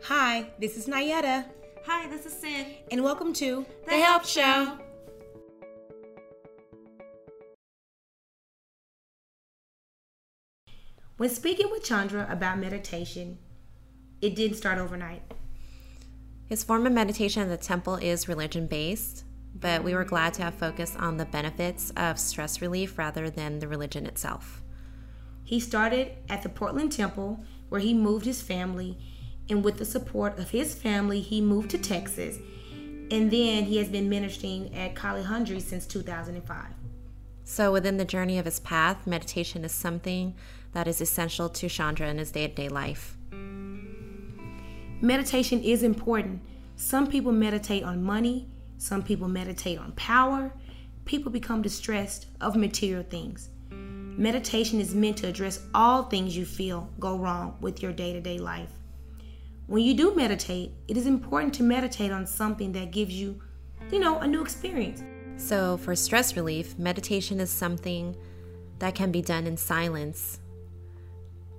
Hi, this is Nayetta, Hi, this is Sin. and welcome to The Help Show. When speaking with Chandra about meditation, it didn't start overnight. His form of meditation at the temple is religion based, but we were glad to have focused on the benefits of stress relief rather than the religion itself. He started at the Portland Temple, where he moved his family, and with the support of his family, he moved to Texas. And then he has been ministering at Kali Kalihundry since 2005. So, within the journey of his path, meditation is something that is essential to Chandra in his day to day life. Meditation is important. Some people meditate on money, some people meditate on power. People become distressed of material things. Meditation is meant to address all things you feel go wrong with your day to day life. When you do meditate, it is important to meditate on something that gives you, you know, a new experience. So, for stress relief, meditation is something that can be done in silence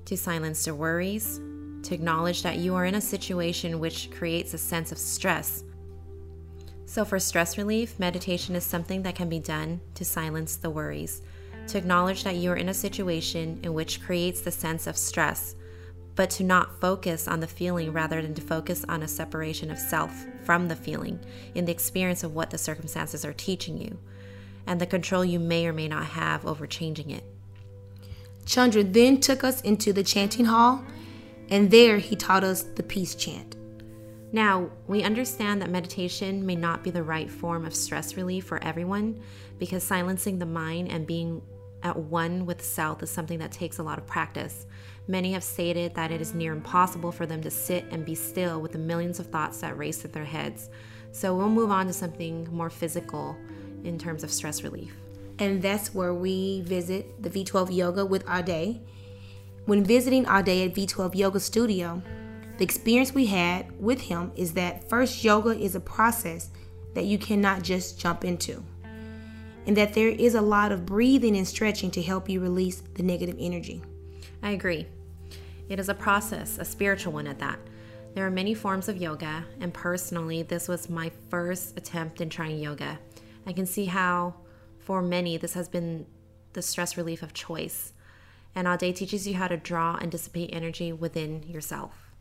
to silence your worries, to acknowledge that you are in a situation which creates a sense of stress. So, for stress relief, meditation is something that can be done to silence the worries, to acknowledge that you are in a situation in which creates the sense of stress, but to not focus on the feeling rather than to focus on a separation of self from the feeling in the experience of what the circumstances are teaching you and the control you may or may not have over changing it. Chandra then took us into the chanting hall, and there he taught us the peace chant. Now, we understand that meditation may not be the right form of stress relief for everyone because silencing the mind and being at one with self is something that takes a lot of practice. Many have stated that it is near impossible for them to sit and be still with the millions of thoughts that race through their heads. So, we'll move on to something more physical in terms of stress relief. and that's where we visit the V12 Yoga with Ade. When visiting Ade at V12 Yoga Studio, the experience we had with him is that first yoga is a process that you cannot just jump into, and that there is a lot of breathing and stretching to help you release the negative energy. I agree. It is a process, a spiritual one at that. There are many forms of yoga, and personally, this was my first attempt in trying yoga. I can see how, for many, this has been the stress relief of choice. And Ade teaches you how to draw and dissipate energy within yourself.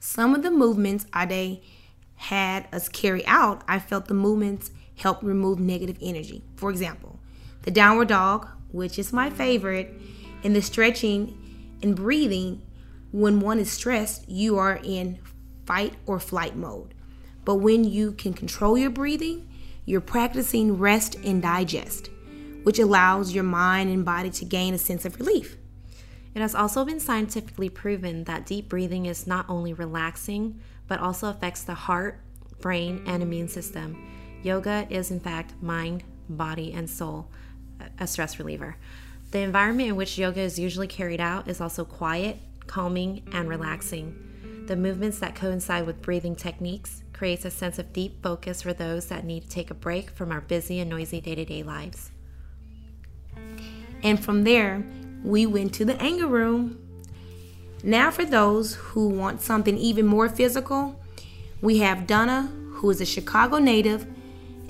Some of the movements Ade had us carry out, I felt the movements helped remove negative energy. For example, the downward dog, which is my favorite, and the stretching and breathing. When one is stressed, you are in fight or flight mode. But when you can control your breathing, you're practicing rest and digest, which allows your mind and body to gain a sense of relief. It has also been scientifically proven that deep breathing is not only relaxing, but also affects the heart, brain, and immune system. Yoga is, in fact, mind, body, and soul, a stress reliever. The environment in which yoga is usually carried out is also quiet, calming, and relaxing. The movements that coincide with breathing techniques creates a sense of deep focus for those that need to take a break from our busy and noisy day-to-day lives. And from there, we went to the anger room. Now, for those who want something even more physical, we have Donna, who is a Chicago native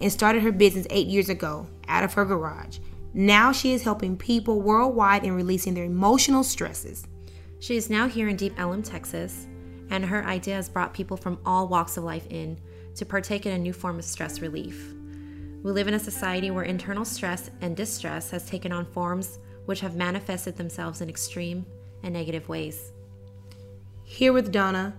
and started her business eight years ago out of her garage. Now she is helping people worldwide in releasing their emotional stresses. She is now here in Deep Ellum, Texas, and her idea has brought people from all walks of life in to partake in a new form of stress relief. We live in a society where internal stress and distress has taken on forms which have manifested themselves in extreme and negative ways. Here with Donna,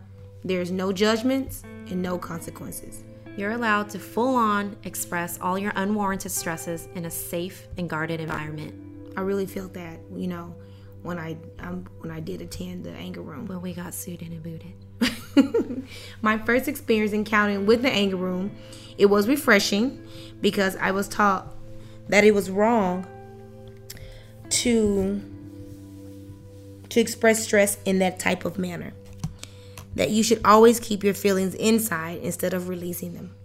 there is no judgments and no consequences. You're allowed to full on express all your unwarranted stresses in a safe and guarded environment. I really felt that, you know, when I um, when I did attend the anger room. When we got suited and booted. My first experience encountering with the anger room, it was refreshing because I was taught that it was wrong to to express stress in that type of manner. That you should always keep your feelings inside instead of releasing them.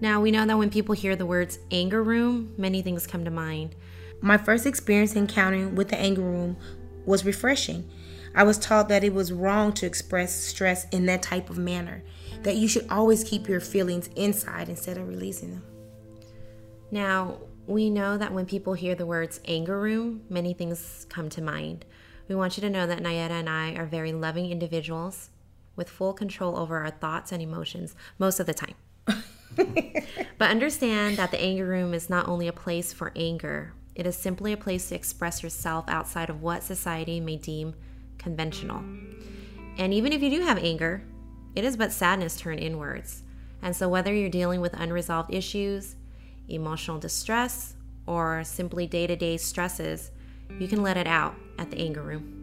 Now, we know that when people hear the words anger room, many things come to mind. My first experience encountering with the anger room was refreshing. I was taught that it was wrong to express stress in that type of manner, that you should always keep your feelings inside instead of releasing them. Now, we know that when people hear the words anger room, many things come to mind. We want you to know that Nayera and I are very loving individuals with full control over our thoughts and emotions most of the time. but understand that the anger room is not only a place for anger, it is simply a place to express yourself outside of what society may deem conventional. And even if you do have anger, it is but sadness turned inwards. And so, whether you're dealing with unresolved issues, emotional distress, or simply day to day stresses, you can let it out at the anger room.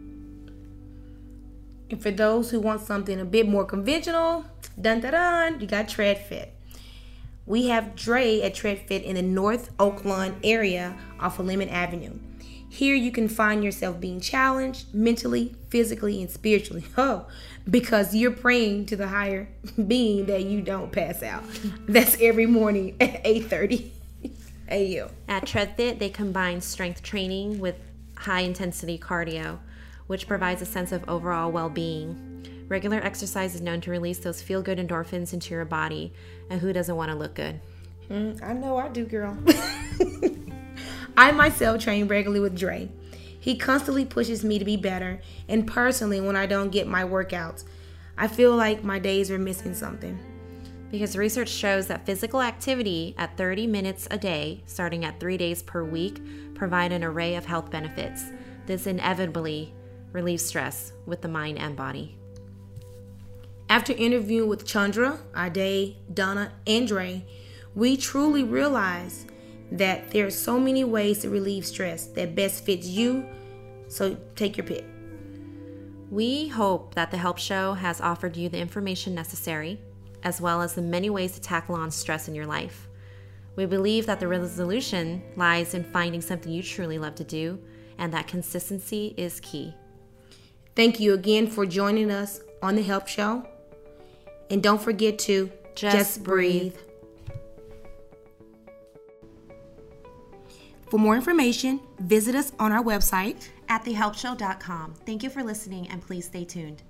And for those who want something a bit more conventional, dun dun dun, you got Tread Fit. We have Dre at Tread Fit in the North Oakland area off of Lemmon Avenue. Here you can find yourself being challenged mentally, physically, and spiritually. Oh, because you're praying to the higher being that you don't pass out. That's every morning at 8:30 a.m. At TreadFit, they combine strength training with high intensity cardio, which provides a sense of overall well being. Regular exercise is known to release those feel good endorphins into your body, and who doesn't want to look good? Mm, I know I do, girl. I myself train regularly with Dre. He constantly pushes me to be better, and personally, when I don't get my workouts, I feel like my days are missing something. Because research shows that physical activity at 30 minutes a day, starting at three days per week, provide an array of health benefits. This inevitably relieves stress with the mind and body. After interviewing with Chandra, Ade, Donna, and Dre, we truly realize that there are so many ways to relieve stress that best fits you. So take your pick. We hope that the Help Show has offered you the information necessary, as well as the many ways to tackle on stress in your life. We believe that the resolution lies in finding something you truly love to do, and that consistency is key. Thank you again for joining us on the Help Show. And don't forget to just, just breathe. breathe. For more information, visit us on our website at thehelpshow.com. Thank you for listening and please stay tuned.